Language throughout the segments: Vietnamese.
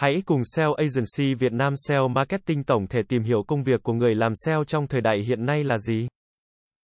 Hãy cùng SEO Agency Việt Nam SEO Marketing tổng thể tìm hiểu công việc của người làm SEO trong thời đại hiện nay là gì.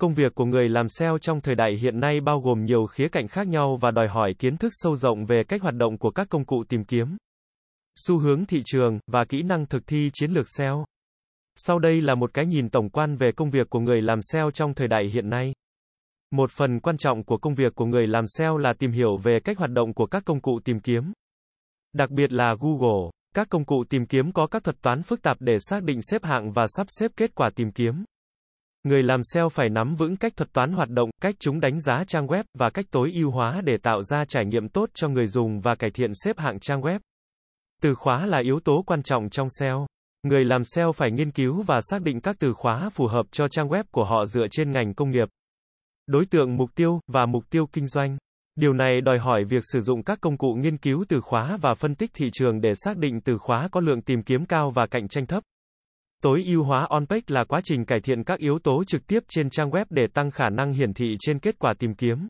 Công việc của người làm SEO trong thời đại hiện nay bao gồm nhiều khía cạnh khác nhau và đòi hỏi kiến thức sâu rộng về cách hoạt động của các công cụ tìm kiếm, xu hướng thị trường và kỹ năng thực thi chiến lược SEO. Sau đây là một cái nhìn tổng quan về công việc của người làm SEO trong thời đại hiện nay. Một phần quan trọng của công việc của người làm SEO là tìm hiểu về cách hoạt động của các công cụ tìm kiếm. Đặc biệt là Google, các công cụ tìm kiếm có các thuật toán phức tạp để xác định xếp hạng và sắp xếp kết quả tìm kiếm. Người làm SEO phải nắm vững cách thuật toán hoạt động, cách chúng đánh giá trang web và cách tối ưu hóa để tạo ra trải nghiệm tốt cho người dùng và cải thiện xếp hạng trang web. Từ khóa là yếu tố quan trọng trong SEO. Người làm SEO phải nghiên cứu và xác định các từ khóa phù hợp cho trang web của họ dựa trên ngành công nghiệp, đối tượng mục tiêu và mục tiêu kinh doanh. Điều này đòi hỏi việc sử dụng các công cụ nghiên cứu từ khóa và phân tích thị trường để xác định từ khóa có lượng tìm kiếm cao và cạnh tranh thấp. Tối ưu hóa on-page là quá trình cải thiện các yếu tố trực tiếp trên trang web để tăng khả năng hiển thị trên kết quả tìm kiếm.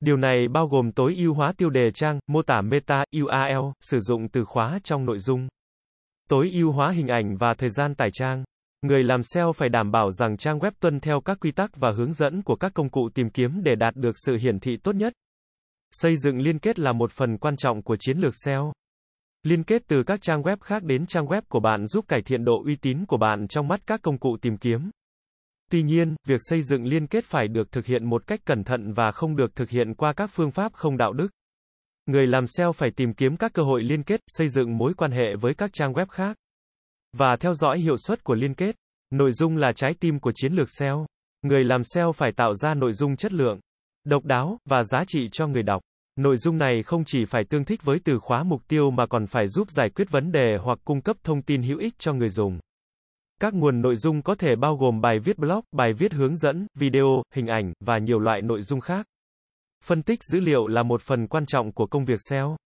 Điều này bao gồm tối ưu hóa tiêu đề trang, mô tả meta, URL, sử dụng từ khóa trong nội dung. Tối ưu hóa hình ảnh và thời gian tải trang. Người làm SEO phải đảm bảo rằng trang web tuân theo các quy tắc và hướng dẫn của các công cụ tìm kiếm để đạt được sự hiển thị tốt nhất. Xây dựng liên kết là một phần quan trọng của chiến lược SEO. Liên kết từ các trang web khác đến trang web của bạn giúp cải thiện độ uy tín của bạn trong mắt các công cụ tìm kiếm. Tuy nhiên, việc xây dựng liên kết phải được thực hiện một cách cẩn thận và không được thực hiện qua các phương pháp không đạo đức. Người làm SEO phải tìm kiếm các cơ hội liên kết, xây dựng mối quan hệ với các trang web khác và theo dõi hiệu suất của liên kết. Nội dung là trái tim của chiến lược SEO. Người làm SEO phải tạo ra nội dung chất lượng, độc đáo và giá trị cho người đọc. Nội dung này không chỉ phải tương thích với từ khóa mục tiêu mà còn phải giúp giải quyết vấn đề hoặc cung cấp thông tin hữu ích cho người dùng. Các nguồn nội dung có thể bao gồm bài viết blog, bài viết hướng dẫn, video, hình ảnh và nhiều loại nội dung khác. Phân tích dữ liệu là một phần quan trọng của công việc SEO.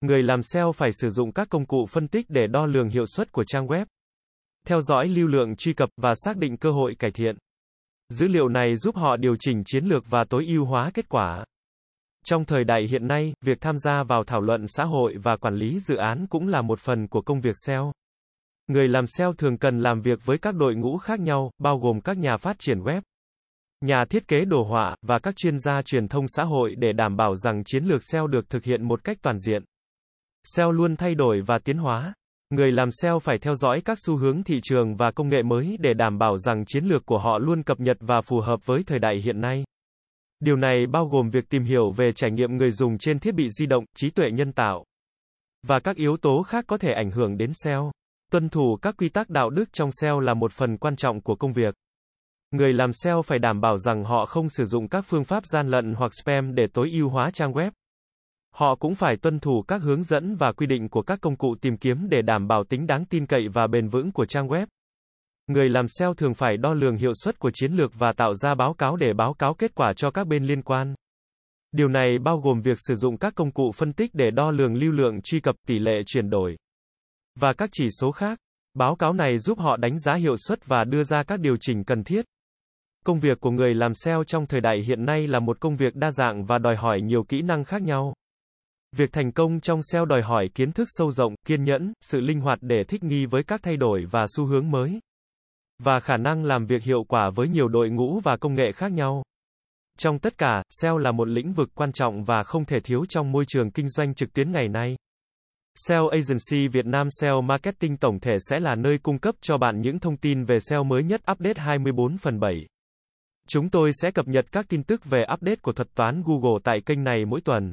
Người làm SEO phải sử dụng các công cụ phân tích để đo lường hiệu suất của trang web, theo dõi lưu lượng truy cập và xác định cơ hội cải thiện. Dữ liệu này giúp họ điều chỉnh chiến lược và tối ưu hóa kết quả. Trong thời đại hiện nay, việc tham gia vào thảo luận xã hội và quản lý dự án cũng là một phần của công việc SEO. Người làm SEO thường cần làm việc với các đội ngũ khác nhau, bao gồm các nhà phát triển web, nhà thiết kế đồ họa và các chuyên gia truyền thông xã hội để đảm bảo rằng chiến lược SEO được thực hiện một cách toàn diện. SEO luôn thay đổi và tiến hóa. Người làm SEO phải theo dõi các xu hướng thị trường và công nghệ mới để đảm bảo rằng chiến lược của họ luôn cập nhật và phù hợp với thời đại hiện nay. Điều này bao gồm việc tìm hiểu về trải nghiệm người dùng trên thiết bị di động, trí tuệ nhân tạo và các yếu tố khác có thể ảnh hưởng đến SEO. Tuân thủ các quy tắc đạo đức trong SEO là một phần quan trọng của công việc. Người làm SEO phải đảm bảo rằng họ không sử dụng các phương pháp gian lận hoặc spam để tối ưu hóa trang web. Họ cũng phải tuân thủ các hướng dẫn và quy định của các công cụ tìm kiếm để đảm bảo tính đáng tin cậy và bền vững của trang web. Người làm SEO thường phải đo lường hiệu suất của chiến lược và tạo ra báo cáo để báo cáo kết quả cho các bên liên quan. Điều này bao gồm việc sử dụng các công cụ phân tích để đo lường lưu lượng truy cập, tỷ lệ chuyển đổi và các chỉ số khác. Báo cáo này giúp họ đánh giá hiệu suất và đưa ra các điều chỉnh cần thiết. Công việc của người làm SEO trong thời đại hiện nay là một công việc đa dạng và đòi hỏi nhiều kỹ năng khác nhau. Việc thành công trong SEO đòi hỏi kiến thức sâu rộng, kiên nhẫn, sự linh hoạt để thích nghi với các thay đổi và xu hướng mới. Và khả năng làm việc hiệu quả với nhiều đội ngũ và công nghệ khác nhau. Trong tất cả, SEO là một lĩnh vực quan trọng và không thể thiếu trong môi trường kinh doanh trực tuyến ngày nay. SEO Agency Việt Nam SEO Marketing tổng thể sẽ là nơi cung cấp cho bạn những thông tin về SEO mới nhất update 24 phần 7. Chúng tôi sẽ cập nhật các tin tức về update của thuật toán Google tại kênh này mỗi tuần.